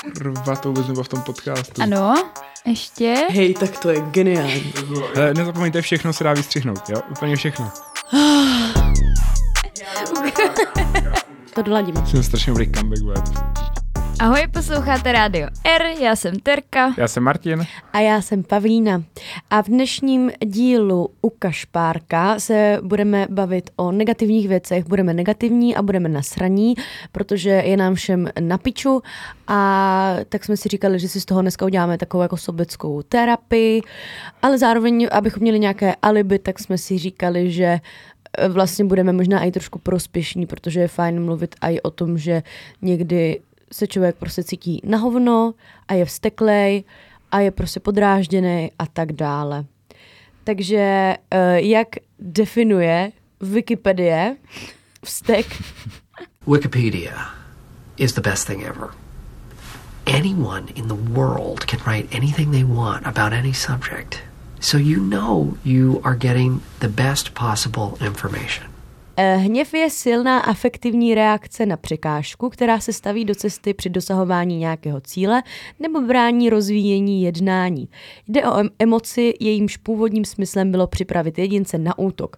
Kurva, to vůbec nebylo v tom podcastu. Ano, ještě. Hej, tak to je geniální. Hele, nezapomeňte, všechno se dá vystřihnout, jo? Úplně všechno. To doladíme. Jsem strašně dobrý comeback, bude. Ahoj, posloucháte Rádio R, já jsem Terka. Já jsem Martin. A já jsem Pavlína. A v dnešním dílu u Kašpárka se budeme bavit o negativních věcech. Budeme negativní a budeme nasraní, protože je nám všem na piču. A tak jsme si říkali, že si z toho dneska uděláme takovou jako sobeckou terapii. Ale zároveň, abychom měli nějaké alibi, tak jsme si říkali, že e, vlastně budeme možná i trošku prospěšní, protože je fajn mluvit i o tom, že někdy se člověk prostě cítí na hovno a je vsteklej a je prostě podrážděný a tak dále. Takže uh, jak definuje Wikipedie vztek? Wikipedia is the best thing ever. Anyone in the world can write anything they want about any subject. So you know you are getting the best possible information. Eh, Hněv je silná afektivní reakce na překážku, která se staví do cesty při dosahování nějakého cíle nebo brání rozvíjení jednání. Jde o em- emoci, jejímž původním smyslem bylo připravit jedince na útok.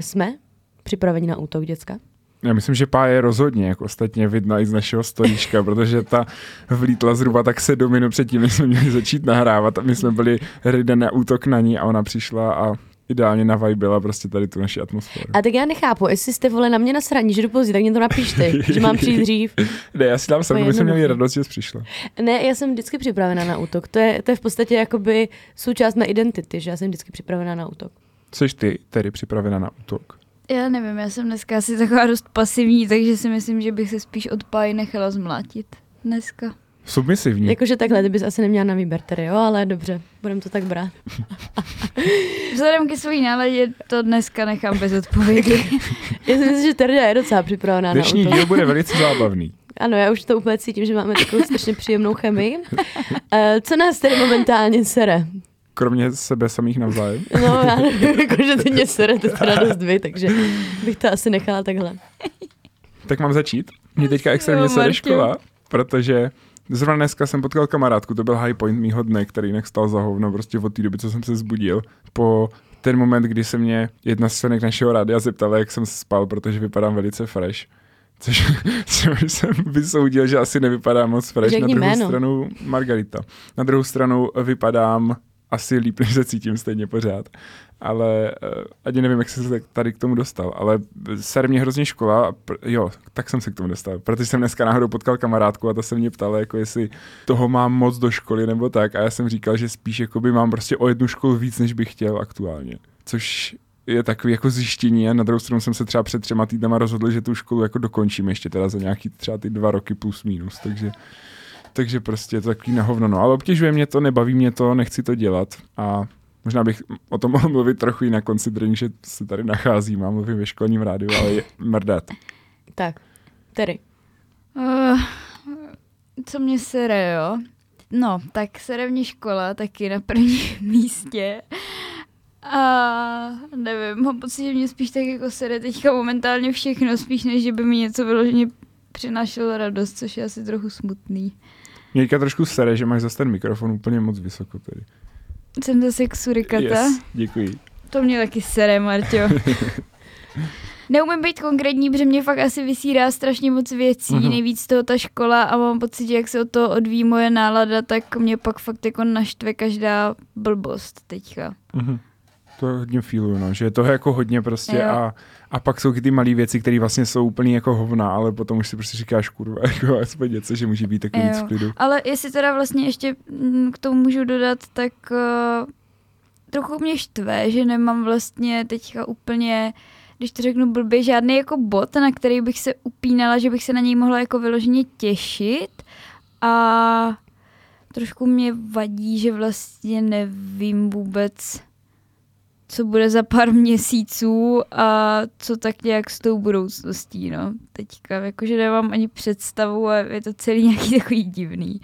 Jsme připraveni na útok, děcka? Já myslím, že pá je rozhodně, jak ostatně vidno i z našeho storíčka, protože ta vlítla zhruba tak sedm minut předtím, než jsme měli začít nahrávat a my jsme byli ready na útok na ní a ona přišla a ideálně navajbila prostě tady tu naši atmosféru. A tak já nechápu, jestli jste vole na mě nasraní, že jdu pozdě, tak mě to napište, že mám přijít dřív. Ne, já si dám srandu, jsme měli jednoduchý. radost, že jsi přišla. Ne, já jsem vždycky připravená na útok. To je, to je v podstatě jakoby součást mé identity, že já jsem vždycky připravená na útok. Jsi ty tedy připravena na útok? Já nevím, já jsem dneska asi taková dost pasivní, takže si myslím, že bych se spíš od páj nechala zmlátit dneska. Submisivní. Jakože takhle, ty bys asi neměla na výběr tedy, jo, ale dobře, budem to tak brát. Vzhledem ke své náladě to dneska nechám bez odpovědi. Já si myslím, že Terda je docela připravená Dnešní na díl bude velice zábavný. Ano, já už to úplně cítím, že máme takovou strašně příjemnou chemii. Uh, co nás tedy momentálně sere? Kromě sebe samých navzájem. No, já nevím, jako, že ty mě serete teda dost vy, takže bych to asi nechala takhle. Tak mám začít. Mě teďka extrémně sere škola, protože zrovna dneska jsem potkal kamarádku, to byl high point mýho dne, který jinak stal za hovno prostě od té doby, co jsem se zbudil. Po ten moment, kdy se mě jedna z členek našeho rádia zeptala, jak jsem spal, protože vypadám velice fresh. Což, což jsem vysoudil, že asi nevypadá moc fresh. Řekni Na druhou jméno. stranu Margarita. Na druhou stranu vypadám asi líp, než se cítím stejně pořád. Ale uh, ani nevím, jak jsem se tady k tomu dostal. Ale ser mě hrozně škola. Pr- jo, tak jsem se k tomu dostal. Protože jsem dneska náhodou potkal kamarádku a ta se mě ptala, jako jestli toho mám moc do školy nebo tak. A já jsem říkal, že spíš jakoby mám prostě o jednu školu víc, než bych chtěl aktuálně. Což je takový jako zjištění a na druhou stranu jsem se třeba před třema týdnama rozhodl, že tu školu jako dokončím ještě teda za nějaký třeba ty dva roky plus minus, takže takže prostě je to takový na hovno, no. Ale obtěžuje mě to, nebaví mě to, nechci to dělat a možná bych o tom mohl mluvit trochu jinak, considering, že se tady nacházím a mluvím ve školním rádiu, ale je mrdat. Tak, tedy. Uh, co mě sere, jo? No, tak sere mě škola taky na prvním místě. A nevím, mám pocit, že mě spíš tak jako sere teďka momentálně všechno, spíš než že by mi něco vyloženě přinášelo radost, což je asi trochu smutný. Mě trošku sere, že máš zase ten mikrofon úplně moc vysoko tady. Jsem zase jak surikata. Yes, děkuji. To mě taky sere, Marťo. Neumím být konkrétní, protože mě fakt asi vysírá strašně moc věcí, Mhm. nejvíc toho ta škola a mám pocit, že jak se od toho odvíjí moje nálada, tak mě pak fakt jako naštve každá blbost teďka. Mhm. To hodně feeluju, no, že je toho jako hodně prostě Jo. a, a pak jsou ty malé věci, které vlastně jsou úplně jako hovna, ale potom už si prostě říkáš kurva, jako aspoň něco, že může být takový víc Jo. v klidu. Ale jestli teda vlastně ještě mm, k tomu můžu dodat, tak uh, trochu mě štve, že nemám vlastně teďka úplně, když to řeknu blbě, žádný jako bod, na který bych se upínala, že bych se na něj mohla jako vyloženě těšit a trošku mě vadí, že vlastně nevím vůbec, co bude za pár měsíců a co tak nějak s tou budoucností, no. Teďka, jakože nemám ani představu a je to celý nějaký takový divný.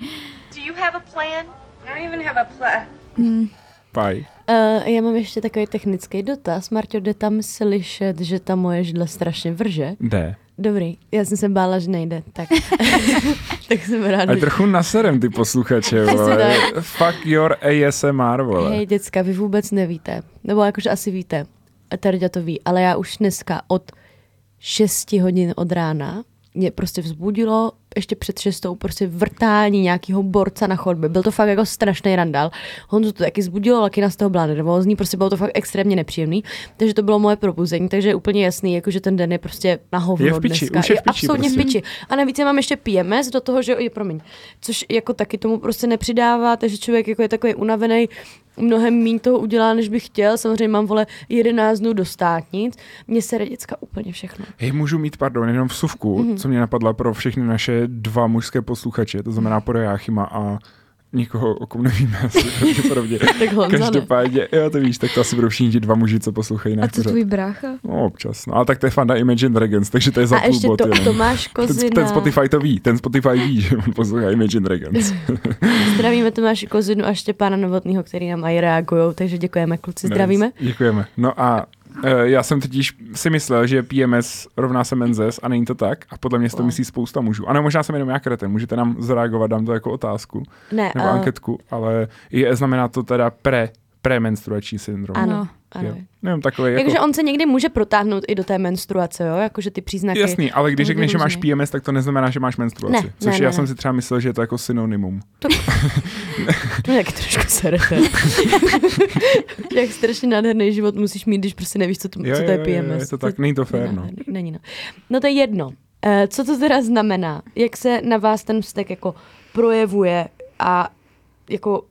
Do you have a plan? I don't even have a plan. Hmm. Paj. Uh, já mám ještě takový technický dotaz. Marťo, jde tam slyšet, že ta moje židle strašně vrže? Jde. Dobrý, já jsem se bála, že nejde. Tak Tak jsem ráda. A trochu naserem ty posluchače, vole. Fuck your ASMR, vole. Hej, děcka, vy vůbec nevíte. Nebo jakože asi víte. A Terďa to ví. Ale já už dneska od 6 hodin od rána mě prostě vzbudilo ještě před šestou prostě vrtání nějakého borca na chodbě. Byl to fakt jako strašný randál. Honzu to taky zbudilo, Lakina z toho byla nervózní, prostě bylo to fakt extrémně nepříjemný. Takže to bylo moje probuzení, takže je úplně jasný, jako že ten den je prostě na hovno Je v piči, dneska. už je v piči absolutně prostě. v piči. A navíc já mám ještě PMS do toho, že je, promiň, což jako taky tomu prostě nepřidává, takže člověk jako je takový unavený, mnohem míň toho udělá, než bych chtěl. Samozřejmě mám, vole, 11 dnů do státnic. Mně se děcka úplně všechno. Hej, můžu mít, pardon, jenom vsuvku, Mhm. mm-hmm. co mě napadla pro všechny naše dva mužské posluchače, to znamená pro Jáchyma a nikoho, o kom nevíme asi pravděpodobně. Tak Honza ne. Každopádně, jo, to víš, tak to asi budou všichni ti dva muži, co poslouchají A náš co tvůj brácha? No, občas. No, ale tak to je fanda Imagine Dragons, takže to je za A půl ještě bod to, jenom. Tomáš ten, Kozina. ten Spotify to ví, ten Spotify ví, že on poslouchá Imagine Dragons. Zdravíme Tomáše Kozinu a Štěpána Novotného, který nám aj reagují, takže děkujeme kluci, zdravíme. Děkujeme. No a já jsem totiž si myslel, že PMS rovná se menzes a není to tak. A podle mě si to Wow. myslí spousta mužů. A ne, možná jsem jenom já kreten. Můžete nám zareagovat, dám to jako otázku Ne, nebo a- anketku, ale je, znamená to teda pre, premenstruační syndrom. Ano, No. Jo. ano. Nevím, takový jako... Jakože on se někdy může protáhnout i do té menstruace, jo? Jakože ty příznaky. Jasný, ale když řekneš, že máš. PMS, tak to neznamená, že máš menstruaci. Ne, což ne, já ne, jsem si třeba myslel, že je to jako synonymum. To jak trošku serete. jak strašně nádherný život musíš mít, když prostě nevíš, co, to, Jo, co to jo, je jo, PMS. je to tak, není to fér, no. Ne, Není no. No to je jedno. Eh, Co to teda znamená? Jak se na vás ten vztek jako projevuje a jako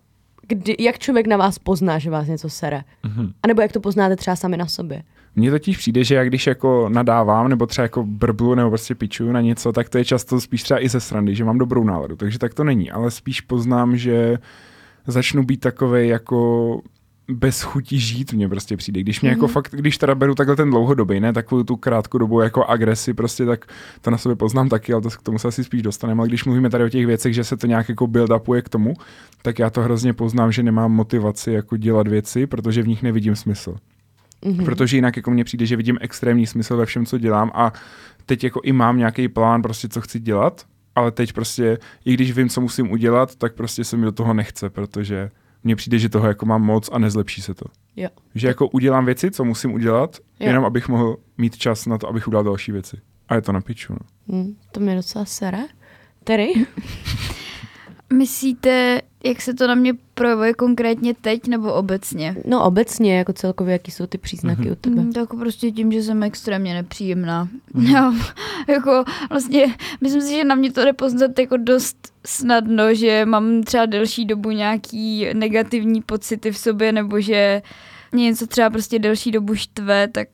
kdy, jak člověk na vás pozná, že vás něco sere? Mhm. A nebo jak to poznáte třeba sami na sobě? Mně totiž přijde, že já když jako nadávám, nebo třeba jako brblu, nebo prostě piču na něco, tak to je často spíš třeba i ze srandy, že mám dobrou náladu, takže tak to není, ale spíš poznám, že začnu být takovej jako bez chutí žít mně prostě přijde. Když mě mm-hmm. jako fakt, když teda beru takhle ten dlouhodobý, ne takovou tu krátkou dobu jako agresi, prostě tak to na sobě poznám taky, ale to, k tomu se asi spíš dostaneme. Ale když mluvíme tady o těch věcech, že se to nějak jako build upuje k tomu, tak já to hrozně poznám, že nemám motivaci jako dělat věci, protože v nich nevidím smysl. Mm-hmm. Protože jinak jako mně přijde, že vidím extrémní smysl ve všem, co dělám a teď jako i mám nějaký plán, prostě co chci dělat, ale teď prostě, i když vím, co musím udělat, tak prostě se mi do toho nechce, protože mně přijde, že toho jako mám moc a nezlepší se to. Jo. Že jako udělám věci, co musím udělat, Jo. jenom abych mohl mít čas na to, abych udělal další věci. A je to na piču. No. Hm, to mě docela sere. Terry? Myslíte, jak se to na mě projevuje konkrétně teď nebo obecně? No obecně, jako celkově, jaký jsou ty příznaky u tebe? Mm, tak prostě tím, že jsem extrémně nepříjemná. Já, jako vlastně, myslím si, že na mě to jde poznat jako dost snadno, že mám třeba delší dobu nějaký negativní pocity v sobě, nebo že mě něco třeba prostě delší dobu štve, tak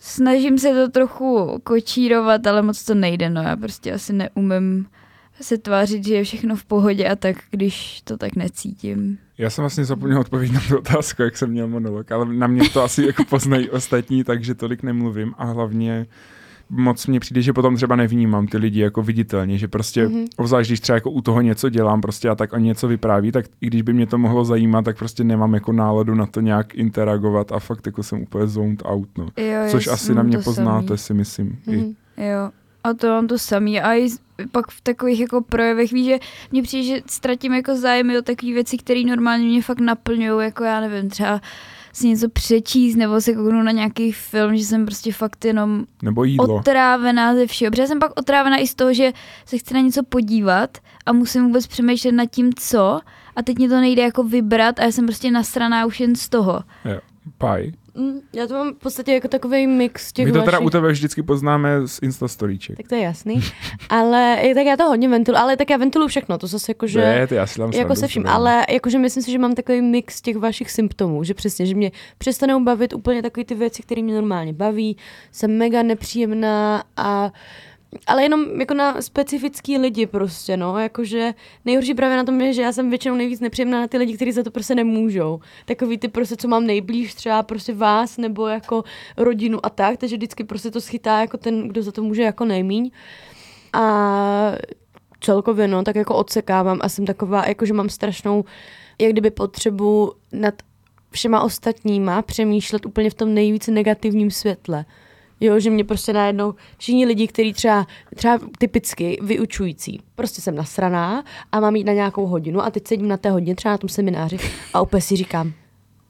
snažím se to trochu kočírovat, ale moc to nejde, no já prostě asi neumím se tvářit, že je všechno v pohodě a tak, když to tak necítím. Já jsem vlastně zapomněl odpovědět na tu otázku, jak jsem měl monolog, ale na mě to asi jako poznají ostatní, takže tolik nemluvím a hlavně moc mně přijde, že potom třeba nevnímám ty lidi jako viditelně, že prostě, mm-hmm. obzvlášť když třeba jako u toho něco dělám prostě a tak oni něco vypráví, tak i když by mě to mohlo zajímat, tak prostě nemám jako náladu na to nějak interagovat a fakt jako jsem úplně zoned out, no. Jo, Což asi na mě poznáte, samý. si myslím. I. Mhm. Jo. A to mám to samý. A i pak v takových jako projevech, víš, že mně přijde, že ztratím jako zájmy o takové věci, které normálně mě fakt naplňují, jako já nevím, třeba si něco přečíst nebo se kouknu na nějaký film, že jsem prostě fakt jenom Nebo jídlo. otrávená ze všeho. Protože jsem pak otrávená i z toho, že se chci na něco podívat a musím vůbec přemýšlet nad tím, co a teď mě to nejde jako vybrat a já jsem prostě nasraná už jen z toho. Jo. Paj. Mm, já to mám v podstatě jako takový mix těch My to teda vašich... u tebe vždycky poznáme z Instastoríček. Tak to je jasný. Ale tak já to hodně ventiluji, ale tak já ventiluji všechno, to zase jako, že... Ne, to já si dám jako se vším, ale jakože myslím si, že mám takový mix těch vašich symptomů, že přesně, že mě přestanou bavit úplně takové ty věci, které mě normálně baví, jsem mega nepříjemná a ale jenom jako na specifický lidi prostě, no, jakože nejhorší právě na tom je, že já jsem většinou nejvíc nepříjemná na ty lidi, kteří za to prostě nemůžou. Takový ty prostě, co mám nejblíž, třeba prostě vás nebo jako rodinu a tak, takže vždycky prostě to schytá jako ten, kdo za to může jako nejmíň. A celkově, no, tak jako odsekávám a jsem taková, jakože mám strašnou, jak kdyby potřebu nad všema ostatníma přemýšlet úplně v tom nejvíce negativním světle. Jo, že mě prostě najednou všichni lidi, kteří třeba, třeba typicky vyučující, prostě jsem nasraná a mám jít na nějakou hodinu a teď sedím na té hodině třeba na tom semináři a úplně si říkám,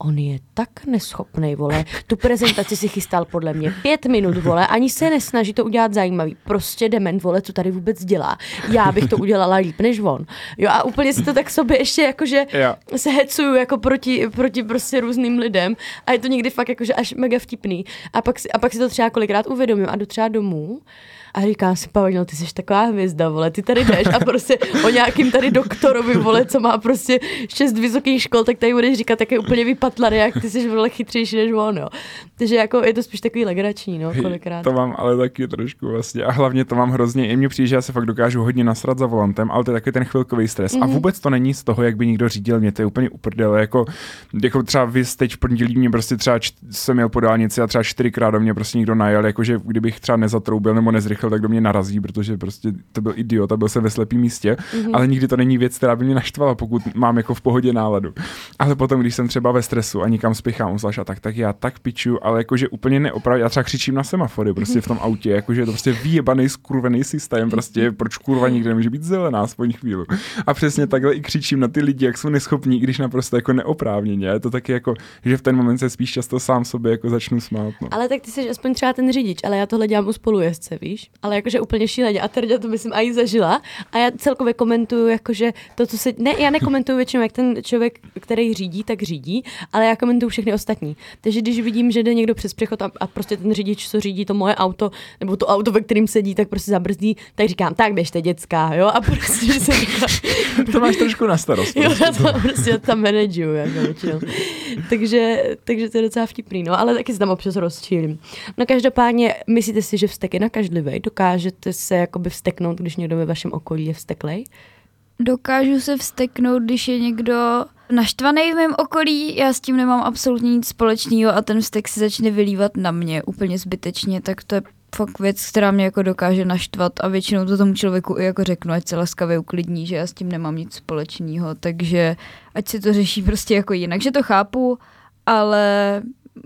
on je tak neschopný, vole. Tu prezentaci si chystal podle mě pět minut, vole, ani se nesnaží to udělat zajímavý. Prostě dement, vole, co tady vůbec dělá. Já bych to udělala líp než on. Jo a úplně si to tak sobě ještě jakože Jo. se hecuju jako proti, proti prostě různým lidem a je to někdy fakt jakože až mega vtipný. A pak, si, a pak si to třeba kolikrát uvědomím a jdu třeba domů a říkám si, Pavel, ty jsi taková hvězda, vole, ty tady jdeš a prostě o nějakým tady doktorovi, vole, co má prostě šest vysokých škol, tak tady budeš říkat, tak je úplně vypatlaný, jak ty jsi vole chytřejší než on, jo. Takže jako je to spíš takový legrační, no, kolikrát. To mám ale taky trošku vlastně. A hlavně to mám hrozně, i mně přijde, že já se fakt dokážu hodně nasrat za volantem, ale to je takový ten chvilkový stres. Mhm. Mm-hmm. A vůbec to není z toho, jak by někdo řídil mě, to je úplně uprdele. Jako, jako třeba vy teď v pondělí mě prostě třeba jsem jel po dálnici a třeba čtyřikrát do mě prostě někdo najel, jakože kdybych třeba nezatroubil nebo nezrychlil, tak do mě narazí, protože prostě to byl idiot a byl jsem ve slepém místě, Mhm. mm-hmm. ale nikdy to není věc, která by mě naštvala, pokud mám jako v pohodě náladu. Ale potom, když jsem třeba ve stresu a nikam spěchám, zvlášť a tak, tak já tak piču, ale jakože úplně neopravdu, já třeba křičím na semafory prostě v tom autě, jakože je to prostě vyjebaný, skurvený systém, prostě proč kurva nikde nemůže být zelená aspoň chvíli. A přesně takhle i křičím na ty lidi, jak jsou neschopní, když naprosto jako neoprávněně. Je to taky jako, že v ten moment se spíš často sám sobě jako začnu smát. No. Ale tak ty jsi aspoň třeba ten řidič, ale já tohle dělám u spolujezdce, víš? Ale jakože úplně šíleně. A Terďa to myslím i zažila. A já celkově komentuju, jakože to, co se... Ne, já nekomentuju většinou, jak ten člověk, který řídí, tak řídí, ale já komentuju všechny ostatní. Takže když vidím, že jde někdo přes přechod a, a prostě ten řidič, co řídí to moje auto, nebo to auto, ve kterém sedí, tak prostě zabrzdí, tak říkám, tak běžte dětská, jo? A prostě že se říká, To máš trošku na starost. Jo, prostě. já to prostě tam manažuju, jako většinou. takže, takže to je docela vtipný, no, ale taky se tam občas rozčílím. No každopádně, myslíte si, že vztek je nakažlivý? Dokážete se jakoby vsteknout, když někdo ve vašem okolí je vsteklej? Dokážu se vsteknout, když je někdo naštvaný v mém okolí, já s tím nemám absolutně nic společného a ten vztek se začne vylívat na mě úplně zbytečně, tak to je fakt věc, která mě jako dokáže naštvat a většinou to tomu člověku i jako řeknu, ať se laskavě uklidní, že já s tím nemám nic společného, takže ať si to řeší prostě jako jinak, že to chápu, ale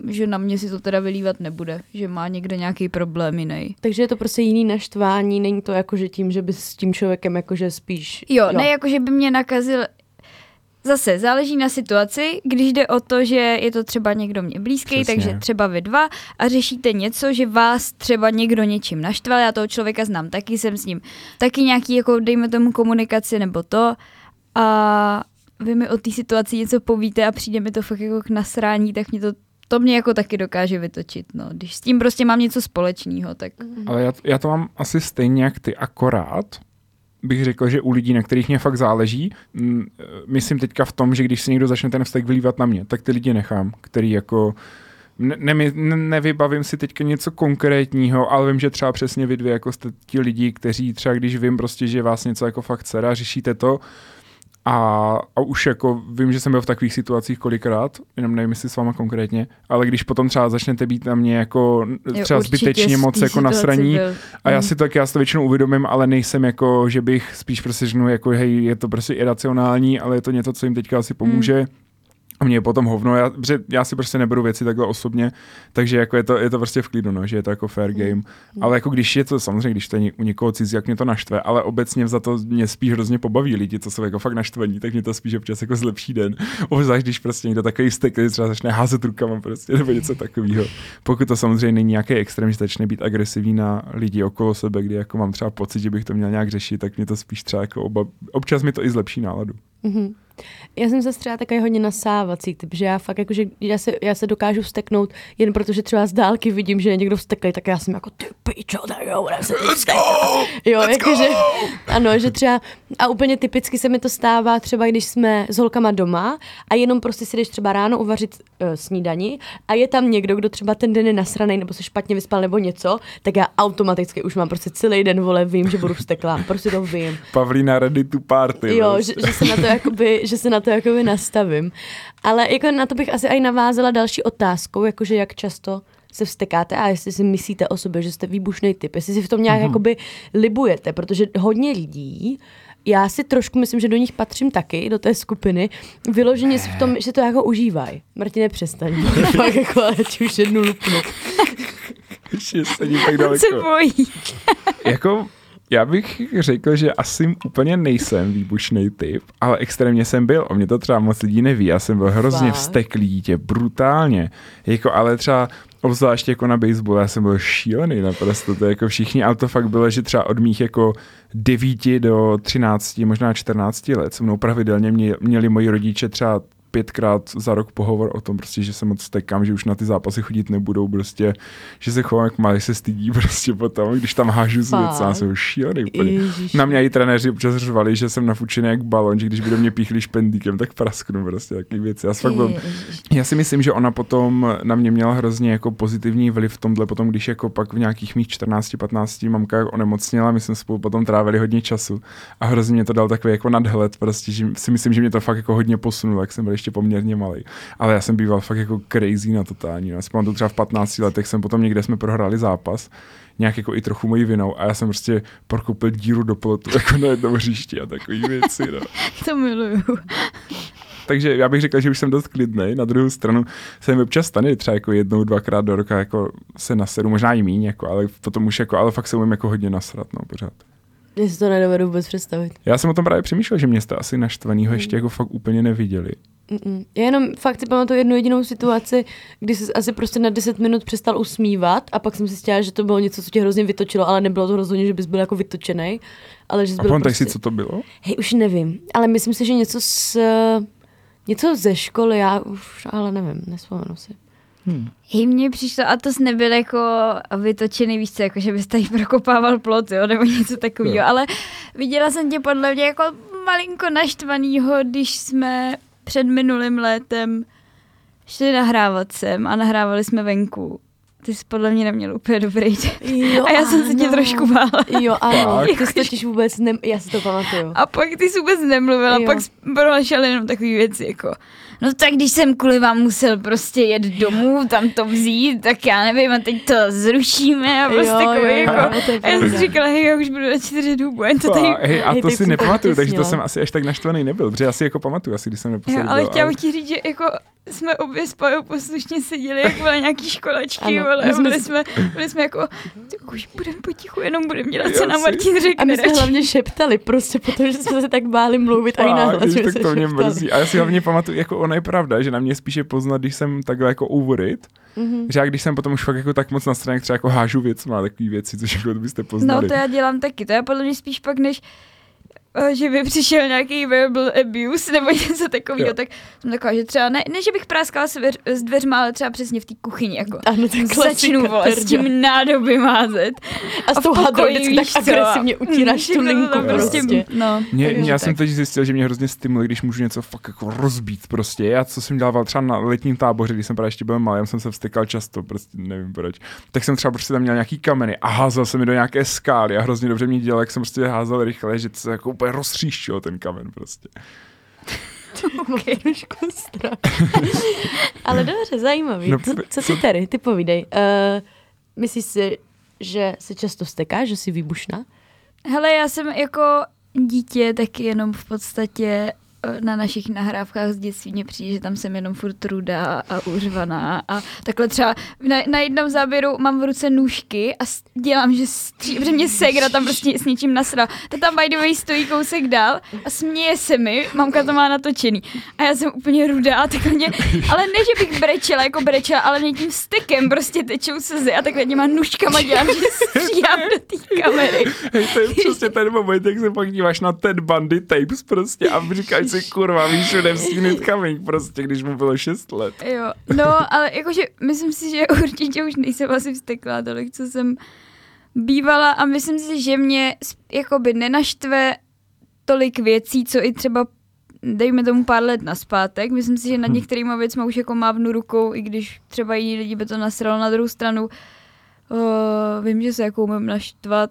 že na mě si to teda vylívat nebude, že má někde nějaký problém jiný. Takže je to prostě jiný naštvání, není to jako, že tím, že by s tím člověkem jakože spíš... Jo, jo, ne jako, že by mě nakazil Zase záleží na situaci, když jde o to, že je to třeba někdo mě blízký, Přesně. takže třeba vy dva a řešíte něco, že vás třeba někdo něčím naštval, já toho člověka znám, taky jsem s ním, taky nějaký, jako dejme tomu komunikaci nebo to a vy mi o té situaci něco povíte a přijde mi to fakt jako k nasrání, tak mě to to mě jako taky dokáže vytočit, no. Když s tím prostě mám něco společného, tak Ale já, já to mám asi stejně jak ty, akorát bych řekl, že u lidí, na kterých mě fakt záleží, mm, eh, myslím teďka v tom, že když si někdo začne ten vztek vylívat na mě, tak ty lidi nechám, který jako ne, ne, ne, nevybavím si teďka něco konkrétního, ale vím, že třeba přesně vy dvě jako jste ti lidi, kteří třeba když vím prostě, že vás něco jako fakt sere a řešíte to, a, a už jako vím, že jsem byl v takových situacích kolikrát, jenom nevím, jestli s váma konkrétně, ale když potom třeba začnete být na mě jako Jo, třeba určitě zbytečně moc jako nasraní, byl. a já Mhm. si to tak, já si to většinou uvědomím, ale nejsem jako, že bych spíš prostě řeknu, jako hej, je to prostě iracionální, ale je to něco, co jim teďka asi pomůže. A mě je potom hovno, já, protože já si prostě neberu věci takhle osobně, takže jako je to, je to prostě v klidu, no, že je to jako fair game. Ale jako když je to, samozřejmě, když to je u někoho cizí, jak mě to naštve, ale obecně za to mě spíš hrozně pobaví lidi, co jsou jako fakt naštvaní, tak mě to spíš občas jako zlepší den. Obzvlášť, když prostě někdo takový stek, který třeba začne házet rukama prostě, nebo něco takového. Pokud to samozřejmě není nějaký extrém, že začne být agresivní na lidi okolo sebe, kdy jako mám třeba pocit, že bych to měl nějak řešit, tak mě to spíš třeba jako oba, občas mi to i zlepší náladu. Mhm. Já jsem se třeba takový hodně nasávací typ, že já fakt jakože já se, já se dokážu vsteknout jen protože třeba z dálky vidím, že je někdo vsteklý, tak já jsem jako ty pičo, tak jo, se teď vsteknout. Jo, jakože, ano, že třeba, a úplně typicky se mi to stává třeba, když jsme s holkama doma a jenom prostě si jdeš třeba ráno uvařit uh, snídani a je tam někdo, kdo třeba ten den je nasranej nebo se špatně vyspal nebo něco, tak já automaticky už mám prostě celý den, vole, vím, že budu vsteklá, prostě to vím. Pavlína ready to party. Jo, že, že, se na to jakoby, že se na to jakoby nastavím. Ale jako na to bych asi i navázala další otázkou, jakože jak často se vstekáte a jestli si myslíte o sobě, že jste výbušný typ, jestli si v tom nějak mm-hmm. jakoby libujete, protože hodně lidí já si trošku myslím, že do nich patřím taky, do té skupiny, vyloženě si v tom, že to jako užívají. Martine, přestaň. Fakt jako, ale ti už jednu lupnu. že sedím tak Se daleko. bojí. Jako, já bych řekl, že asi úplně nejsem výbušný typ, ale extrémně jsem byl. O mě to třeba moc lidí neví. Já jsem byl hrozně Fakt? vzteklý dítě, brutálně. Jako, ale třeba obzvlášť jako na baseball, já jsem byl šílený naprosto, to jako všichni, ale to fakt bylo, že třeba od mých jako 9 do 13, možná 14 let se mnou pravidelně mě, měli moji rodiče třeba pětkrát za rok pohovor o tom, prostě, že se moc stekám, že už na ty zápasy chodit nebudou, prostě, že se chovám jak malý, se stydí prostě potom, když tam hážu z věc, já jsem šílený úplně. Na mě i trenéři občas řvali, že jsem nafučený jak balon, že když by do mě píchli špendíkem, tak prasknu prostě takový věci. Já, fakt byl, já si myslím, že ona potom na mě měla hrozně jako pozitivní vliv v tomhle, potom když jako pak v nějakých mých 14-15 mamka onemocněla, my jsme spolu potom trávili hodně času a hrozně mě to dal takový jako nadhled, prostě, že si myslím, že mě to fakt jako hodně posunulo, jak jsem byl ještě poměrně malý. Ale já jsem býval fakt jako crazy na totální. no. Já si pamatuju třeba v 15 letech jsem potom někde jsme prohráli zápas, nějak jako i trochu mojí vinou a já jsem prostě prokopil díru do plotu jako na jednom hřišti a takový věci. No. To miluju. Takže já bych řekl, že už jsem dost klidný. Na druhou stranu jsem občas stane třeba jako jednou, dvakrát do roka jako se naseru, možná i míň, jako, ale potom už jako, ale fakt se umím jako hodně nasrat, no, pořád. Já si to nedovedu vůbec představit. Já jsem o tom právě přemýšlel, že mě jste asi naštvanýho ještě jako fakt úplně neviděli. Mm-mm. Já jenom fakt si pamatuju jednu jedinou situaci, kdy jsi asi prostě na 10 minut přestal usmívat a pak jsem si stěla, že to bylo něco, co tě hrozně vytočilo, ale nebylo to rozhodně, že bys byl jako vytočený, ale že jsi A byl prostě... si, co to bylo? Hej, už nevím, ale myslím si, že něco s... Něco ze školy, já už, ale nevím, nespomenu si. Hej, mně přišlo, a to jsi nebyl jako vytočený, víš co, jako že bys tady prokopával plot, jo, nebo něco takového, Jo. ale viděla jsem tě podle mě jako malinko naštvanýho, když jsme před minulým létem šli nahrávat sem a nahrávali jsme venku. Ty jsi podle mě neměl úplně dobrý den. Jo, A já jsem se tě trošku bála. Jo, ano, ty jsi totiž vůbec, ne... já si to pamatuju. A pak ty jsi vůbec nemluvila, Jo. pak jsi pronašel jenom takové věci jako No tak když jsem kvůli vám musel prostě jet domů, tam to vzít, tak já nevím, a teď to zrušíme a prostě Jo, takový jo, jo, jako... A já jsem říkala, hej, já už budu na čtyři dů, jen to tady... A, hej, a hej, to teď si nepamatuju, takže to vytěsnila. jsem asi až tak naštvaný nebyl, protože já si jako pamatuju, asi když jsem Jo, ale chtěla bych ti říct, že jako jsme obě spolu poslušně seděli, jak byly nějaký školačky, Ano, ale my jsme byli jsme, byli jsme jako, tak už budeme potichu, jenom budeme dělat, Jo, co nám Martin řekne. A my jsme hlavně šeptali, prostě protože jsme se tak báli mluvit a i nahlas, tak se to mě mrzí. A já si hlavně pamatuju, jako ono je pravda, že na mě spíše poznat, když jsem takhle jako uvorit, Mhm. že já když jsem potom už fakt jako tak moc na straně, třeba jako hážu věc, má takové věci, což jako byste No poznali. to já dělám taky, to je podle mě spíš pak než že by přišel nějaký verbal abuse nebo něco takového, tak jsem taková, že třeba ne, ne že bych práskala s, dveř, s dveřma, ale třeba přesně v té kuchyni, jako Ano, to je klasika, začnu vole, s tím nádoby mázet. A s tou hadrou pokoji, vždycky tak co? agresivně utíráš Všechno tu to linku tam prostě. No. Mě, Takže já jsem tak. teď zjistil, že mě hrozně stimuluje, když můžu něco fakt jako rozbít prostě. Já co jsem dělal třeba na letním táboře, když jsem právě ještě byl malý, já jsem se vstykal často, prostě nevím proč. Tak jsem třeba prostě tam měl nějaký kameny a házel jsem mi do nějaké skály a hrozně dobře mě dělal, jak jsem prostě házel rychle, že se jako úplně roztříštil ten kamen prostě. Mám trošku strach. Ale dobře, zajímavý. No, co, co ty tady, ty povídej. Uh, myslíš si, že se často vstekáš, že jsi výbušná? Hele, já jsem jako dítě taky jenom v podstatě na našich nahrávkách z dětství mě přijde, že tam jsem jenom furt rudá a uřvaná a takhle třeba na, na jednom záběru mám v ruce nůžky a dělám, že stří, protože mě segra tam prostě s něčím nasral. To tam by the way stojí kousek dál a směje se mi, mamka to má natočený a já jsem úplně rudá a mě, ale ne, že bych brečela jako brečela, ale mě tím stykem prostě tečou slzy a takhle těma nůžkama dělám, že stříhám do té kamery. Hej, to je přesně ten moment, jak se pak díváš na Ted Bundy tapes prostě a říkáš kurva, víš, všude v Skinit Coming prostě, když mu bylo 6 let. Jo, no, ale jakože myslím si, že určitě už nejsem asi vzteklá tolik, co jsem bývala a myslím si, že mě jakoby nenaštve tolik věcí, co i třeba dejme tomu pár let naspátek. Myslím si, že nad některýma věcma už jako mávnu rukou, i když třeba jiní lidi by to nasralo na druhou stranu. Uh, vím, že se jako umím naštvat.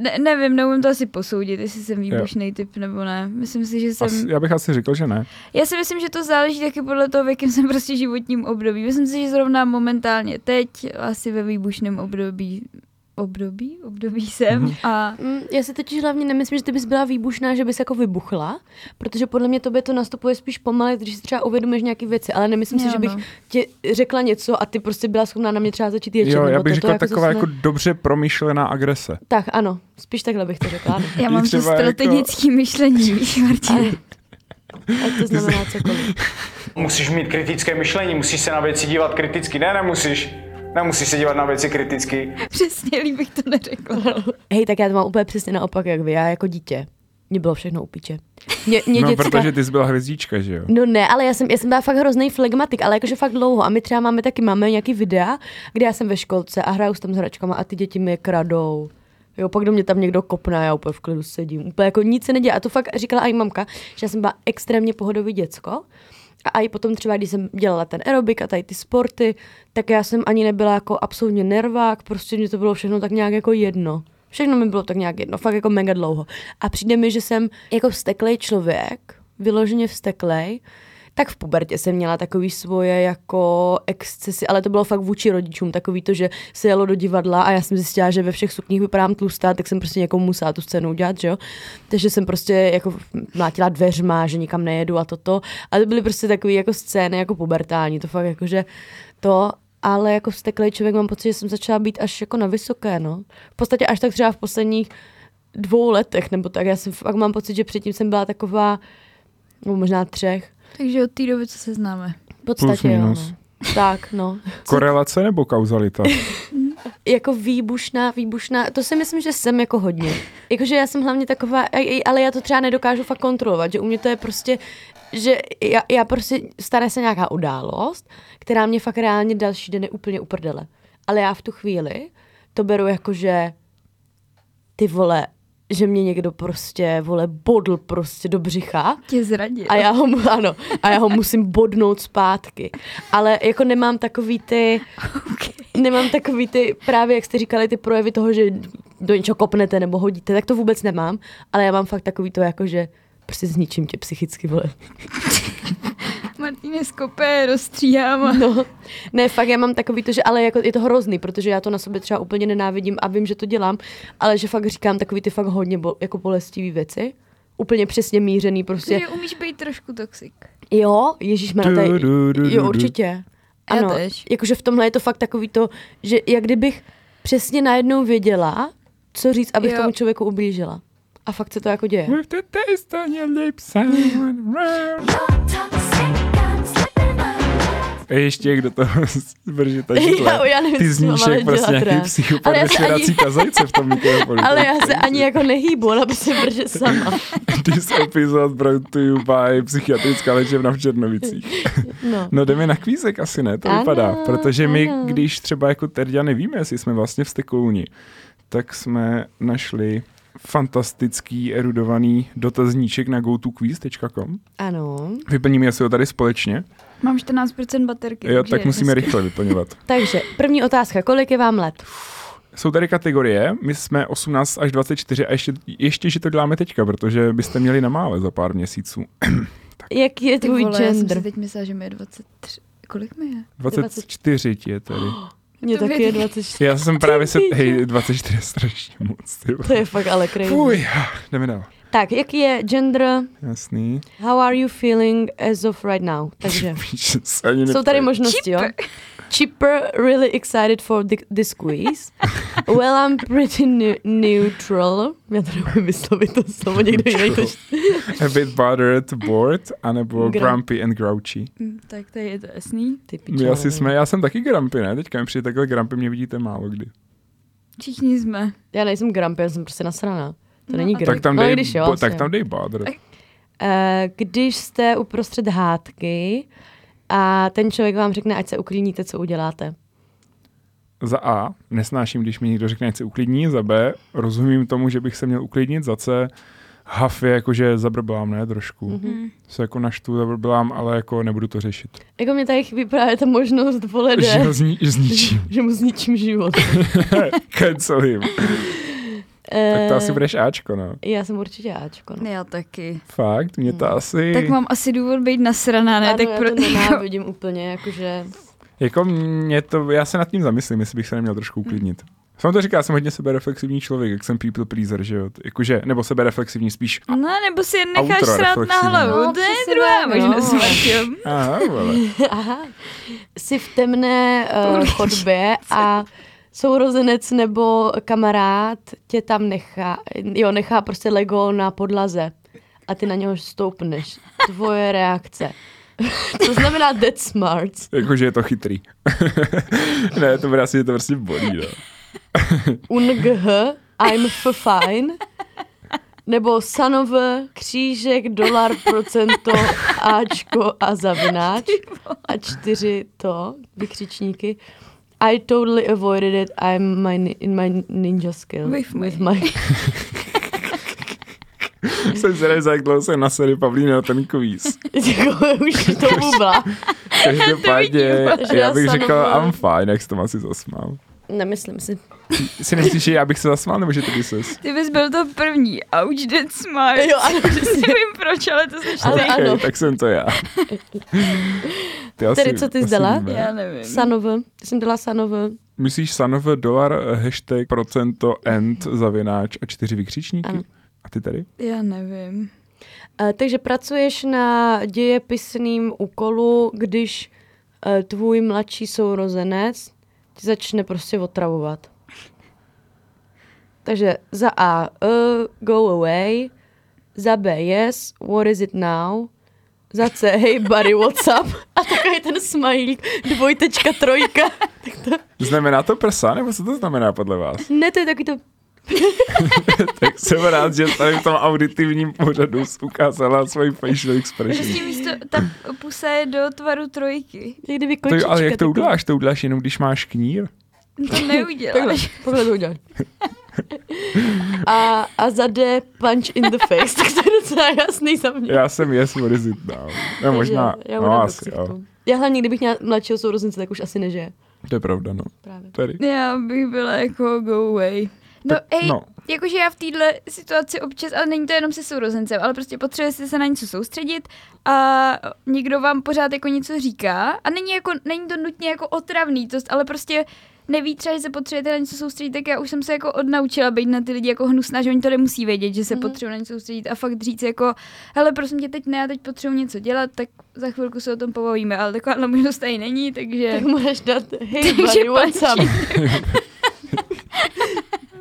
Ne, nevím, neumím to asi posoudit, jestli jsem výbušný typ nebo ne. Myslím si, že jsem... Asi, já bych asi řekl, že ne. Já si myslím, že to záleží taky podle toho, v jakém jsem prostě životním období. Myslím si, že zrovna momentálně teď, asi ve výbušném období, období, období jsem Mhm. a Mm, Já si totiž hlavně nemyslím, že ty bys byla výbušná, že bys jako vybuchla, protože podle mě tobě to nastupuje spíš pomalu, když si třeba uvědomíš nějaké věci, ale nemyslím si, Jo, že bych no. ti řekla něco a ty prostě byla schopná na mě třeba začít ječet. Jo, nebo já bych to, řekl to jako taková zase jako dobře promyšlená agrese. Tak, ano, spíš takhle bych to řekla. já mám to třeba jako- strategické myšlení, víš, Martine. Ať to znamená cokoliv. Musíš mít kritické myšlení, musíš se na věci dívat kriticky. Ne, nemusíš. Nemusíš se dívat na věci kriticky. Přesně, líp bych to neřekla. Hej, tak já to mám úplně přesně naopak, jak vy. Já jako dítě. Mně bylo všechno u piče. Mě, mě No, děcka... protože ty jsi byla hvězdička, že jo? No ne, ale já jsem, já jsem byla fakt hrozný flegmatik, ale jakože fakt dlouho. A my třeba máme taky, máme nějaký videa, kde já jsem ve školce a hraju s tam s hračkama a ty děti mi je kradou. Jo, pak do mě tam někdo kopne a já úplně v klidu sedím. Úplně jako nic se neděje. A to fakt říkala i mamka, že já jsem byla extrémně pohodový děcko. A i potom třeba, když jsem dělala ten aerobik a tady ty sporty, tak já jsem ani nebyla jako absolutně nervák, prostě mě to bylo všechno tak nějak jako jedno. Všechno mi bylo tak nějak jedno, fakt jako mega dlouho. A přijde mi, že jsem jako vzteklej člověk, vyloženě vzteklej, tak v pubertě jsem měla takový svoje jako excesy, ale to bylo fakt vůči rodičům, takový to, že se jelo do divadla a já jsem zjistila, že ve všech sukních vypadám tlustá, tak jsem prostě někomu musela tu scénu udělat, že jo. Takže jsem prostě jako mlátila dveřma, že nikam nejedu a toto. A to byly prostě takové jako scény jako pubertální, to fakt jako, že to, ale jako vzteklý člověk mám pocit, že jsem začala být až jako na vysoké, no. V podstatě až tak třeba v posledních dvou letech, nebo tak, já jsem fakt mám pocit, že předtím jsem byla taková, nebo možná třech, Takže od té doby, co se známe. v podstatě jo, minus. no. Tak, no. Korelace nebo kauzalita? Jako výbušná, výbušná, to si myslím, že jsem jako hodně. Jakože já jsem hlavně taková, ale já to třeba nedokážu fakt kontrolovat, že u mě to je prostě, že já, já prostě, stane se nějaká událost, která mě fakt reálně další den je úplně uprdele. Ale já v tu chvíli to beru jako, že ty vole, že mě někdo prostě, vole, bodl prostě do břicha Tě zradil. a já ho, ano, a já ho musím bodnout zpátky. Ale jako nemám takový ty, nemám takový ty, právě jak jste říkali, ty projevy toho, že do něčeho kopnete nebo hodíte, tak to vůbec nemám. Ale já mám fakt takový to jako, že prostě zničím tě psychicky, vole. Martine skope, rozstříhám. No, ne, fakt já mám takový to, že ale jako je to hrozný, protože já to na sobě třeba úplně nenávidím a vím, že to dělám, ale že fakt říkám takový ty fakt hodně bo, jako bolestivý věci. Úplně přesně mířený prostě. Takže umíš být trošku toxik. Jo, Ježíš tady, jo určitě. Já Ano, tež. jakože v tomhle je to fakt takový to, že jak kdybych přesně najednou věděla, co říct, abych Jo. tomu člověku ublížila. A fakt se to jako děje. With the taste on your lips. A ještě kdo to brže ta židle. Já- já nevím, Ty zníš jak prostě nějaký psychopat ve se švěrací ani- kazajce v tom mikrofonu. Ale já se ani jako nehýbu, ona prostě brže sama. This episode brought to you by psychiatrická léčebna v Černovicích. No. No jdeme na kvízek asi ne, to Ano, vypadá. Protože my, ano. když třeba jako Terďa nevíme, jestli jsme vlastně v Stekouni, tak jsme našli fantastický erudovaný dotazníček na gotoquiz.com. Ano. Vyplníme si ho tady společně. Mám 14% baterky. Jo, tak musíme hezky. rychle vyplňovat. Takže první otázka, kolik je vám let? Jsou tady kategorie, my jsme 18 až 24 a ještě, ještě že to děláme teďka, protože byste měli na mále za pár měsíců. Jaký je tvůj vole, já jsem gender? si teď myslela, že mi je 23. Kolik mi je? 24 ti je tady. Mně To taky je by- 24. Já jsem právě se... Hej, 24 je strašně moc. Ty. To je fakt ale crazy. Fuj, jdeme dál. Tak, jaký je gender? Jasný. How are you feeling as of right now? Takže jsou tady možnosti, jo? Chipper, really excited for the, this quiz. Well, I'm pretty ne- neutral. Já to neumím vyslovit to slovo, někdo jiný to A bit bothered, bored, anebo Gra- grumpy and grouchy. Hm, Tak tady je to jasný. Ty My pičo, asi jsme, já jsem taky grumpy, ne? Teďka mi přijde takhle grumpy, mě vidíte málo kdy. Všichni jsme. Já nejsem grumpy, já jsem prostě nasraná. To No není grumpy. Tak tam no, dej, když jo, bo, asi tak tam dej bothered. Eh, Když jste uprostřed hádky a ten člověk vám řekne, ať se uklidníte, co uděláte. Za A, nesnáším, když mi někdo řekne, ať se uklidní. Za B, rozumím tomu, že bych se měl uklidnit. Za C, haf je jako, že zabrblám, ne, trošku. Mhm. Hm. Se jako naštvu, zabrblám, ale jako nebudu to řešit. Jako mě tady chybí právě ta možnost vole Že ho zni, zničím. že mu zničím život. Cancel him. Tak to asi Eh, budeš Ačko, no. Já jsem určitě Ačko. No. Já taky. Fakt, mě to asi... Tak mám asi důvod být nasraná, ne? Ano, tak já pro... to nenávidím úplně, jakože... Jako mě to, já se nad tím zamyslím, jestli bych se neměl trošku uklidnit. Jsem to říká, jsem hodně sebereflexivní člověk, jak jsem people pleaser, že jo? Jakože, nebo sebereflexivní spíš. No, nebo si jen necháš srát na hlavu. No, to je druhá no. možnost. Aha, vole. Aha. Jsi v temné uh, chodbě a sourozenec nebo kamarád tě tam nechá, jo, nechá prostě Lego na podlaze a ty na něho stoupneš. Tvoje reakce. Co znamená dead smart? Jakože je to chytrý. ne, to bude asi, že to prostě bolí, no. Ungh, I'm f fine. Nebo sanov, křížek, dolar, procento, Ačko a zavináč. A čtyři to, vykřičníky. I totally avoided it. I'm my, in my ninja skill. With my- With my jsem se za jak dlouho jsem na sérii Pavlíny na ten kvíz. Už to bubla. Každopádně, Takže já já bych řekl, I'm fine, jak to asi zasmál. Nemyslím si. Si nemyslíš, že já bych se zasmál, nebo že ty bys ses? Ty bys byl to první. Ouch, dead smart. Jo, ano, přesně. Nevím proč, ale to jsi Ale ty. ano. Okay, tak jsem to já. Ty asi, Tedy co ty asi zdala? víme. Já nevím. Sanov. Jsem dala Sanov. Myslíš sanov, dolar, hashtag, procento, end, zavináč a čtyři vykřičníky? Ano. A ty tady? Já nevím. Uh, takže pracuješ na dějepisným úkolu, když uh, tvůj mladší sourozenec ti začne prostě otravovat. Takže za A, uh, go away, za B, yes, what is it now, za C, hey buddy, what's up? A takový ten smajlík, dvojtečka, trojka. Znamená to prsa, nebo co to znamená podle vás? Ne, to je taky to, tak jsem rád, že tady v tom auditivním pořadu ukázala svoji facial expression. Prostě místo, ta pusa je do tvaru trojky. jak kdyby To, kočička. jo, ale jak to uděláš? To uděláš jenom, když máš knír? To neuděláš. takhle to uděláš. A, a za D punch in the face, tak to je docela jasný za mě. Já jsem yes, what is it now? No, možná, já no asi, jo. Já hlavně, kdybych měla mladšího sourozence, tak už asi nežije. To je pravda, no. Právě. Tady. Já bych byla jako go away. No, Tak, ej, no. jakože já v téhle situaci občas, ale není to jenom se sourozencem, ale prostě potřebujete se na něco soustředit a někdo vám pořád jako něco říká a není, jako, není to nutně jako otravný, to, ale prostě neví třeba, že se potřebujete na něco soustředit, tak já už jsem se jako odnaučila být na ty lidi jako hnusná, že oni to nemusí vědět, že se Mhm. mm-hmm. potřebují na něco soustředit a fakt říct jako, hele prosím tě, teď ne, já teď potřebuji něco dělat, tak za chvilku se o tom pobavíme, ale taková možnost tady není, takže... Tak můžeš dát, Takže buddy, what's up?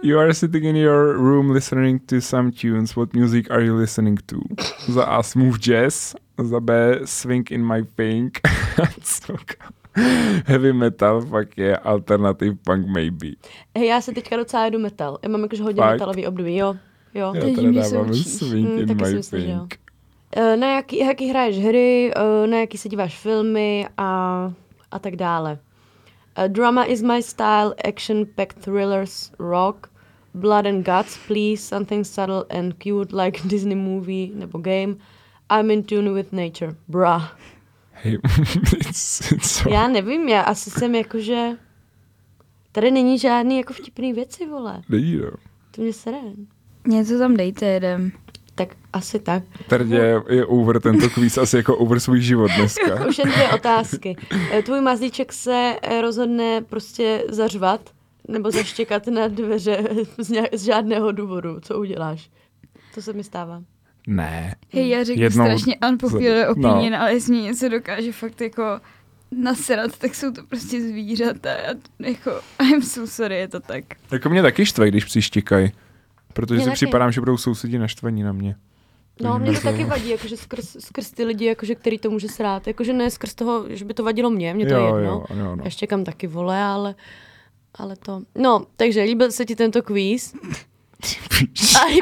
You are sitting in your room listening to some tunes. What music are you listening to? Za A smooth jazz, za B swing in my pink, heavy metal, pak je alternative punk maybe. Hej, já se teďka docela jedu metal. Já mám jakože hodně Fakt? metalový období, jo. Jo. Já teda dávám swing Mm, in taky si my myslím, že jo. pink. Eh, Na jaký, jaký hraješ hry, eh, na jaký se díváš filmy a, a tak dále. Eh, Drama is my style, action-packed thrillers, rock, blood and guts, please, something subtle and cute like Disney movie nebo game. I'm in tune with nature. Bruh. Hey, it's, it's so... Já nevím, já asi jsem jakože... Tady není žádný jako vtipný věci, vole. Není, no. To mě sere. Něco tam dejte jedem. Tak asi tak. Tady je, je over tento kvíz asi jako over svůj život dneska. Už jen dvě otázky. Eh, Tvůj mazlíček se eh, rozhodne prostě zařvat nebo zaštěkat na dveře z, nějak, z žádného důvodu. Co uděláš? To se mi stává. Ne. Hej, já řeknu Jednou strašně unpopular no. opinion, ale jestli mě něco dokáže fakt jako nasrat, tak jsou to prostě zvířata. Já jako, I'm so sorry, je to tak. Jako mě taky štve, když přištěkají. Protože Mě si taky. připadám, že budou sousedí naštvaní na mě. No, mě to taky vadí, jakože skrz, skrz ty lidi, jakože, který to může srát. Jakože ne skrz toho, že by to vadilo mě, mě to jo, je jedno. jo, jo, no. Já štěkám taky vole, ale, ale to... No, takže líbil se ti tento kvíz. I,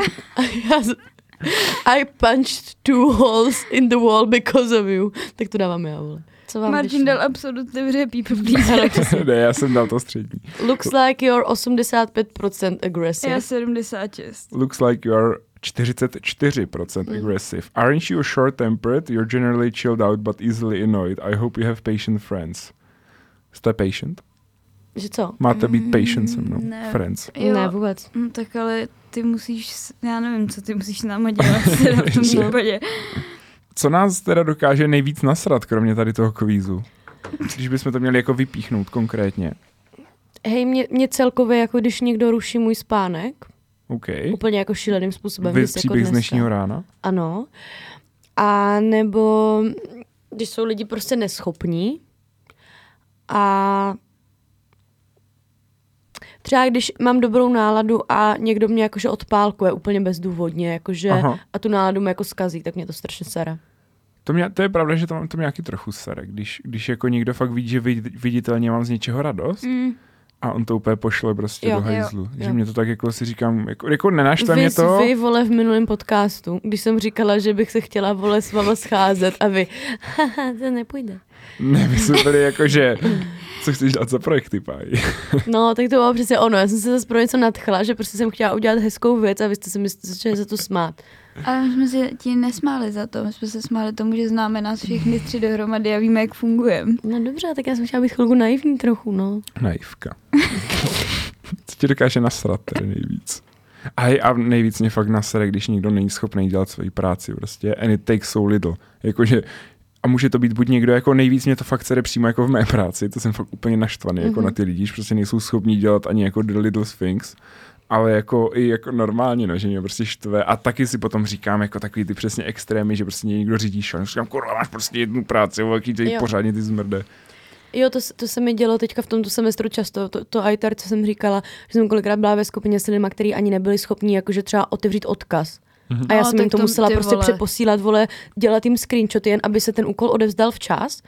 I punched two holes in the wall because of you. Tak to dávám já, vole. Co vám Martin vyšlo? dal absolutně vře people pleaser. ne, já jsem dal to střední. Looks like you're 85% aggressive. Já 76. Looks like you are 44% Mm. aggressive. Aren't you short-tempered? You're generally chilled out but easily annoyed. I hope you have patient friends. Jste patient? Že co? Máte být patient se mnou? ne. Friends. Jo, Ne, vůbec. no, tak ale ty musíš, já nevím, co ty musíš s náma dělat teda v tom případě. Co nás teda dokáže nejvíc nasrat, kromě tady toho kvízu? Když bychom to měli jako vypíchnout konkrétně. Hej, mě, mě celkově, jako když někdo ruší můj spánek, OK. úplně jako šíleným způsobem. Vy jako příběh z dneska. dnešního rána? Ano. A nebo když jsou lidi prostě neschopní a třeba když mám dobrou náladu a někdo mě jakože odpálkuje úplně bezdůvodně, jakože Aha. a tu náladu mi jako skazí, tak mě to strašně sere. To, mě, to je pravda, že to mám to mě nějaký trochu sere, když, když jako někdo fakt vidí, že vid, viditelně mám z něčeho radost Mm. a on to úplně pošle prostě Jo, do jo, hajzlu. Že jo. mě to tak jako si říkám, jako, jako nenaštve vy, mě to. vy, vole, v minulém podcastu, když jsem říkala, že bych se chtěla, vole, s váma scházet a vy, haha, to nepůjde. Ne, my jsme tady jako, že co chceš dělat za projekty, páj. No, tak to bylo přesně ono. Já jsem se zase pro něco nadchla, že prostě jsem chtěla udělat hezkou věc a vy jste se mi začali za to smát. Ale my jsme se ti nesmáli za to. My jsme se smáli tomu, že známe nás všechny tři dohromady a víme, jak fungujeme. No dobře, tak já jsem chtěla být chvilku naivní trochu, no. Naivka. Co ti dokáže nasrat tady nejvíc? A, a nejvíc mě fakt nasere, když někdo není schopný dělat svoji práci. Prostě and it takes so little. Jakože a může to být buď někdo, jako nejvíc mě to fakt sere přímo jako v mé práci, to jsem fakt úplně naštvaný jako Mhm. na ty lidi, že prostě nejsou schopní dělat ani jako the little things, ale jako i jako normálně, no, že mě prostě štve a taky si potom říkám jako takový ty přesně extrémy, že prostě někdo řídí šel, říkám, kurva, máš prostě jednu práci, jaký ty Jo. pořádně ty zmrde. Jo, to, to se mi dělo teďka v tomto semestru často, to, to ITAR, co jsem říkala, že jsem kolikrát byla ve skupině s lidmi, kteří ani nebyli schopni jakože třeba otevřít odkaz. A já No, jsem jim tak to musela prostě vole. přeposílat, vole, dělat jim screenshoty, jen aby se ten úkol odevzdal včas,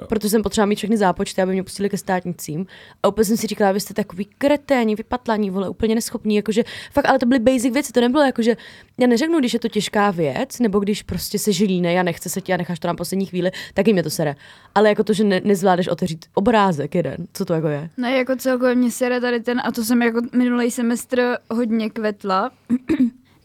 Jo. protože jsem potřeba mít všechny zápočty, aby mě pustili ke státnicím. A úplně jsem si říkala, vy jste takový kreténi, vypatlaní, vole, úplně neschopní, jakože fakt, ale to byly basic věci, to nebylo jakože, já neřeknu, když je to těžká věc, nebo když prostě se žilíne a nechce se ti a necháš to na poslední chvíli, taky mě to sere. Ale jako to, že ne, nezvládneš otevřít obrázek jeden, co to jako je? No jako celkově mě sere tady ten, a to jsem jako minulý semestr hodně kvetla,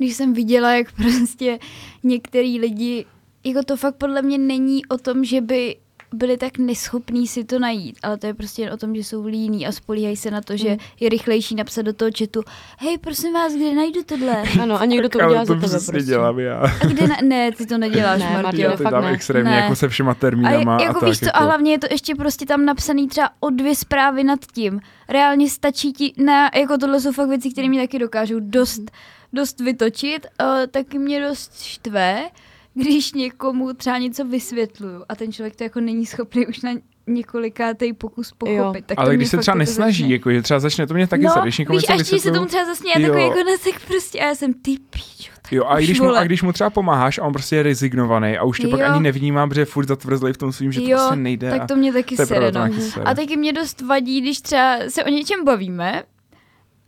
když jsem viděla, jak prostě některý lidi, jako to fakt podle mě není o tom, že by byli tak neschopní si to najít, ale to je prostě jen o tom, že jsou líní a spolíhají se na to, že je rychlejší napsat do toho chatu, hej, prosím vás, kde najdu tohle? Ano, a někdo to Tak, udělá to za tebe prostě. dělám já. A kde na... Ne, ty to neděláš, Ne, Martě. Martě, Já to fakt dám ne. extrémně Ne. jako se všema A termínama a, jako tak. víš co, jako. a hlavně je to ještě prostě tam napsaný třeba o dvě zprávy nad tím. Reálně stačí ti, na, jako tohle jsou fakt věci, které mě taky dokážou dost, dost vytočit, uh, taky mě dost štve, když někomu třeba něco vysvětluju a ten člověk to jako není schopný už na několikátý pokus pochopit. Tak to ale když se třeba jako nesnaží, začne- jako, že třeba začne, to mě taky no, sere, když někomu víš, něco až ti se vysvětluju. tomu třeba zasně, Jo. takový jako nesek prostě a já jsem ty píčo. tak Jo, a když, mu, a když mu třeba pomáháš a on prostě je rezignovaný a už tě pak Jo. ani nevnímá, protože je furt zatvrzlej v tom svým, že to jo, prostě nejde. tak to mě taky to sere, to no. taky sere. A taky mě dost vadí, když třeba se o něčem bavíme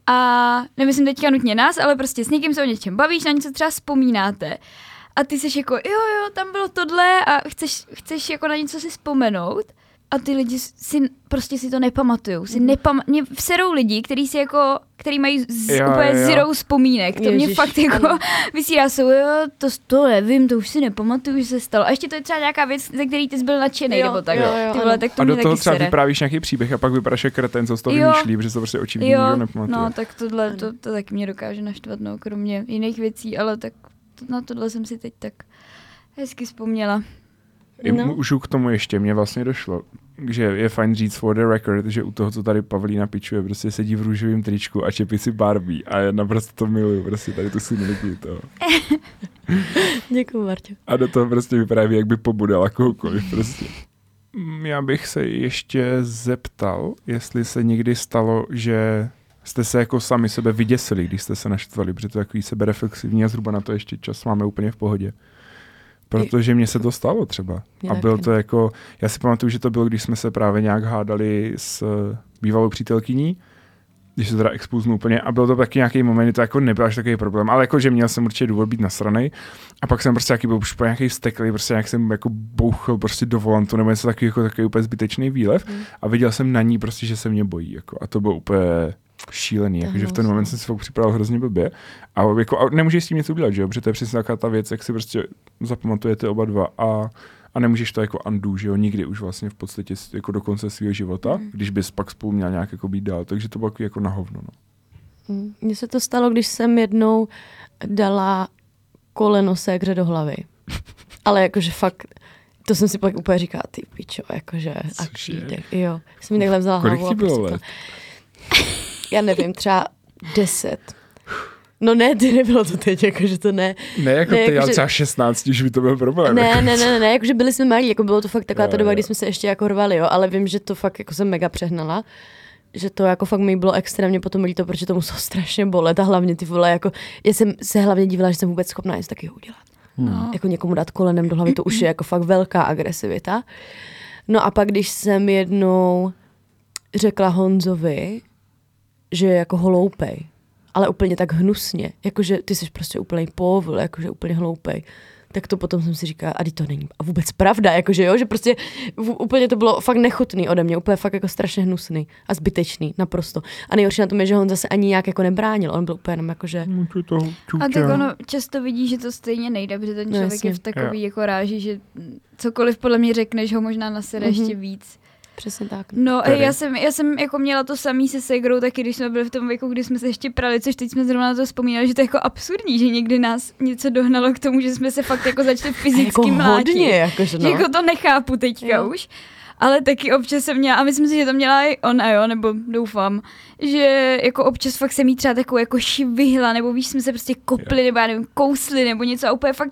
a nemyslím teďka nutně nás, ale prostě s někým se o něčem bavíš, na něco třeba vzpomínáte. A ty seš jako, jo, jo, tam bylo tohle a chceš, chceš jako na něco si vzpomenout. A ty lidi si prostě si to nepamatujou. Si nepam- mě vserou lidi, kteří si jako, který mají z, Jo, úplně jo, zero vzpomínek. To mě Ježiš, fakt jako ano. vysírá jsou, jo, to, to nevím, to už si nepamatuju, že se stalo. A ještě to je třeba nějaká věc, ze který ty jsi byl nadšený, Jo, nebo tak. jo, jo, ty vole, tak to a mě do toho taky třeba sere. vyprávíš nějaký příběh a pak vypadáš jako kreten, co z toho Jo. vymýšlí, protože to prostě očividně nikdo Jo, nepamatuje. no tak tohle, to, to taky mě dokáže naštvat, no, kromě jiných věcí, ale tak to, na tohle jsem si teď tak hezky vzpomněla. No. Můžu k tomu ještě, mě vlastně došlo, že je fajn říct for the record, že u toho, co tady Pavlína pičuje, prostě sedí v růžovém tričku a čepí si Barbie a já naprosto to miluju, prostě tady tu synergii toho. Děkuji, Marťo. A do toho prostě vypráví, jak by pobudala kohokoliv prostě. Mm, Já bych se ještě zeptal, jestli se někdy stalo, že jste se jako sami sebe vyděsili, když jste se naštvali, protože to je takový sebereflexivní a zhruba na to ještě čas máme úplně v pohodě. Protože mně se to stalo třeba. A bylo taky. to jako, já si pamatuju, že to bylo, když jsme se právě nějak hádali s eh, bývalou přítelkyní, když se teda expulznu úplně, a byl to taky nějaký moment, kdy to jako nebyl až takový problém, ale jako, že měl jsem určitě důvod být nasranej. A pak jsem prostě nějaký byl už nějaký vzteklý, prostě jak jsem jako bouchl prostě do volantu, nebo něco takový, jako takový úplně zbytečný výlev. Mm. A viděl jsem na ní prostě, že se mě bojí. Jako, a to bylo úplně šílený, To jako, že v ten moment jsem si fakt připravil hrozně blbě. A, jako, a nemůžeš s tím něco udělat, že jo? Protože to je přesně taková ta věc, jak si prostě zapamatujete oba dva a, a nemůžeš to jako undo, že jo? Nikdy už vlastně v podstatě jako do konce svého života, Mm. když bys pak spolu měl nějak jako být dál. Takže to bylo jako na hovno. No. Mm. Mně se to stalo, když jsem jednou dala koleno ségře do hlavy. Ale jakože fakt, to jsem si pak úplně říkala, ty pičo, jakože akčítek. Jo, jsem mi takhle vzala Kolik hlavu a prostě? Já nevím, třeba deset. No ne, ty nebylo to teď, jakože to ne. Ne, jako Ne, ty, ale jakože- třeba 16, už by to byl problém. Ne, jako. ne, ne, ne, ne, jakože byli jsme malí, jako bylo to fakt taková Jo, ta doba, jo. kdy jsme se ještě jako rvali, jo, ale vím, že to fakt jako jsem mega přehnala že to jako fakt mi bylo extrémně potom líto, protože to muselo strašně bolet a hlavně ty vole, jako, já jsem se hlavně dívala, že jsem vůbec schopná něco takového udělat. No. Jako někomu dát kolenem do hlavy, to už je jako fakt velká agresivita. No a pak, když jsem jednou řekla Honzovi, že je jako hloupej, ale úplně tak hnusně, jakože ty jsi prostě úplný povl, jakože úplně hloupej, tak to potom jsem si říkala, a to není a vůbec pravda, jakože jo, že prostě v, úplně to bylo fakt nechutný ode mě, úplně fakt jako strašně hnusný a zbytečný, naprosto. A nejhorší na tom je, že on zase ani nějak jako nebránil, on byl úplně jenom jakože, to A tak ono často vidí, že to stejně nejde, protože ten No, člověk jasně. je v takový jako ráži, že cokoliv podle mě řekneš, ho možná nasede Mhm. ještě víc. Přesně tak. No, a Tady. já jsem, já jsem jako měla to samý se Segrou taky, když jsme byli v tom věku, kdy jsme se ještě prali, což teď jsme zrovna na to vzpomínali, že to je jako absurdní, že někdy nás něco dohnalo k tomu, že jsme se fakt jako začali fyzicky jako mlátit. hodně, jakože Že no. jako to nechápu teďka Jo. už. Ale taky občas jsem měla, a myslím si, že to měla i ona, jo, nebo doufám, že jako občas fakt jsem jí třeba takovou jako švihla, nebo víš, jsme se prostě kopli, nebo já nevím, kousli, nebo něco a úplně fakt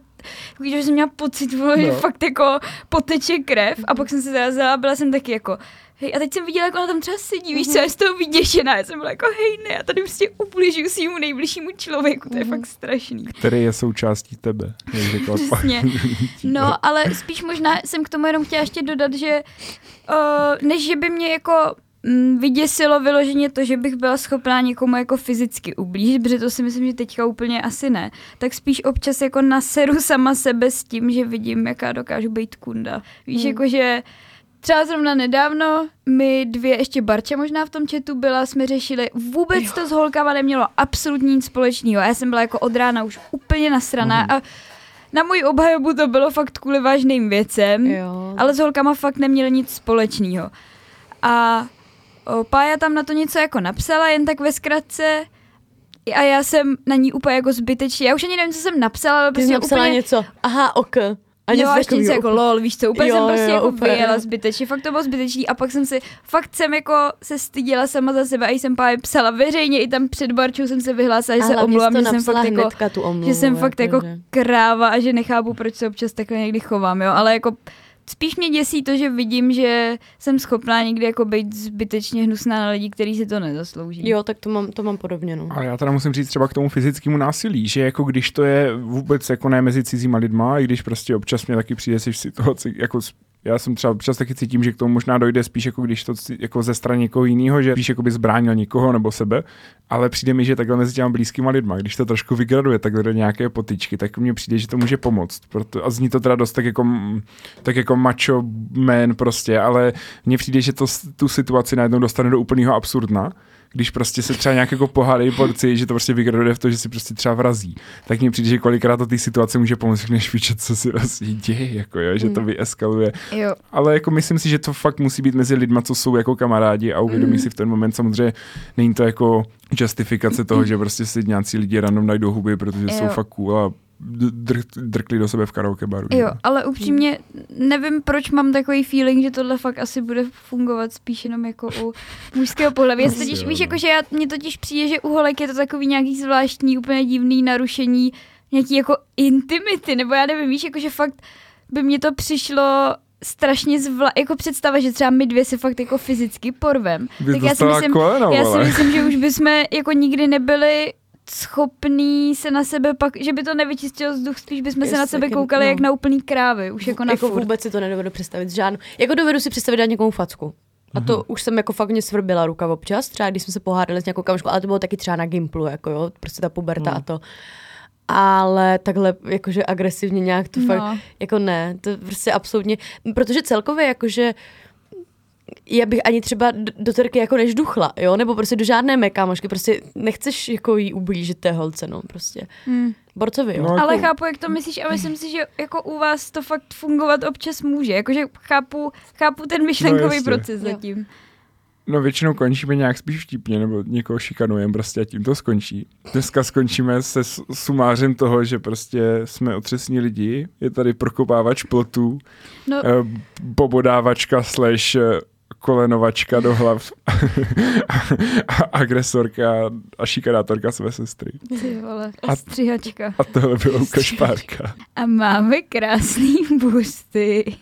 jako, že jsem měla pocit, vole, že No. fakt jako poteče krev a pak jsem se zarazila a byla jsem taky jako Hej, a teď jsem viděla, jak ona tam třeba sedí, víš co, já z toho vyděšená, já jsem byla jako, hej, ne, já tady prostě ubližuju svýmu nejbližšímu člověku, to je fakt strašný. Který je součástí tebe, jak řekla Přesně. No, ale spíš možná jsem k tomu jenom chtěla ještě dodat, že uh, než že by mě jako vyděsilo vyloženě to, že bych byla schopná někomu jako fyzicky ublížit, protože to si myslím, že teďka úplně asi ne, tak spíš občas jako naseru sama sebe s tím, že vidím, jaká dokážu být kunda. Víš, Hmm. jako že Třeba zrovna nedávno my dvě, ještě Barča možná v tom chatu byla, jsme řešili, vůbec Jo. to s holkama nemělo absolutně nic společného. Já jsem byla jako od rána už úplně nasraná a na můj obhajobu to bylo fakt kvůli vážným věcem, Jo. ale s holkama fakt neměli nic společného. A Pája tam na to něco jako napsala, jen tak ve zkratce, a já jsem na ní úplně jako zbytečně, já už ani nevím, co jsem napsala, ale prostě napsala úplně... něco, aha, ok. A jo, něco a ještě něco jako lol, víš co, úplně Jo, jsem prostě jo, jako úplně. vyjela zbytečně, fakt to bylo zbytečný a pak jsem si, fakt jsem jako se styděla sama za sebe a jsem pár psala veřejně, i tam před Barčou jsem se vyhlásila, že A se omlouvám, jsi že jsem fakt jako, tu omluvu, že jsem fakt jako kráva a že nechápu, proč se občas takhle někdy chovám, jo, ale jako spíš mě děsí to, že vidím, že jsem schopná někdy jako být zbytečně hnusná na lidi, kteří si to nezaslouží. Jo, tak to mám, to mám podobně, no. A já teda musím říct třeba k tomu fyzickému násilí, že jako když to je vůbec jako ne mezi cizíma lidma, i když prostě občas mě taky přijde si v situaci, jako já jsem třeba občas taky cítím, že k tomu možná dojde spíš jako když to jako ze strany někoho jiného, že spíš jako by zbránil někoho nebo sebe, ale přijde mi, že takhle mezi těma blízkýma lidma, když to trošku vygraduje takhle do nějaké potyčky, tak mně přijde, že to může pomoct. Proto, a zní to teda dost tak jako, tak jako macho man prostě, ale mně přijde, že to tu situaci najednou dostane do úplného absurdna když prostě se třeba nějak jako pohádají porci, že to prostě vygraduje v to, že si prostě třeba vrazí, tak mně přijde, že kolikrát to té situace může pomoct, než víčet, co si vlastně děje, jako jo, že to vyeskaluje. Jo. Ale jako myslím si, že to fakt musí být mezi lidma, co jsou jako kamarádi a uvědomí si v ten moment samozřejmě, není to jako justifikace toho, že prostě si nějací lidi random dají do huby, protože jsou Jo. fakt cool a dr- drkli do sebe v karaoke baru. Jo, ale upřímně nevím, proč mám takový feeling, že tohle fakt asi bude fungovat spíš jenom jako u mužského pohlaví. Já si Asi totiž, jo, víš, no. jako, že já, mně totiž přijde, že u holek je to takový nějaký zvláštní, úplně divný narušení nějaký jako intimity, nebo já nevím, víš, jako, že fakt by mě to přišlo strašně zvla, jako představa, že třeba my dvě se fakt jako fyzicky porvem. Bys tak já si, myslím, koleno, já si myslím, že už bychom jako nikdy nebyli schopný se na sebe pak, že by to nevyčistilo vzduch, spíš bychom se na sebe koukali no. jak na úplný krávy, už jako na jako furt. vůbec si to nedovedu představit žádnou. Jako dovedu si představit dát někomu facku. A to už jsem jako fakt mě svrbila ruka občas, třeba když jsme se pohádali s nějakou kamoškou, ale to bylo taky třeba na Gimplu, jako jo, prostě ta puberta a to. Ale takhle jakože agresivně nějak to No. fakt, jako ne, to prostě absolutně, protože celkově jakože já bych ani třeba do, terky jako nežduchla, jo, nebo prostě do žádné mé kámošky, prostě nechceš jako jí ublížit té holce, no, prostě. Hmm. Borcovi, jo. No, Ale jako- chápu, jak to myslíš a myslím si, že jako u vás to fakt fungovat občas může. Jakože chápu, chápu ten myšlenkový jasně. proces Jo. zatím. No většinou končíme nějak spíš vtipně, nebo někoho šikanujeme prostě a tím to skončí. Dneska skončíme se sumářem toho, že prostě jsme otřesní lidi, je tady prokopávač plotů, No, eh, pobodávačka slash eh, kolenovačka do hlav a agresorka a šikadátorka své sestry. Ty vole, A- a stříhačka. A tohle bylo u Kašpárka. A máme krásný busty.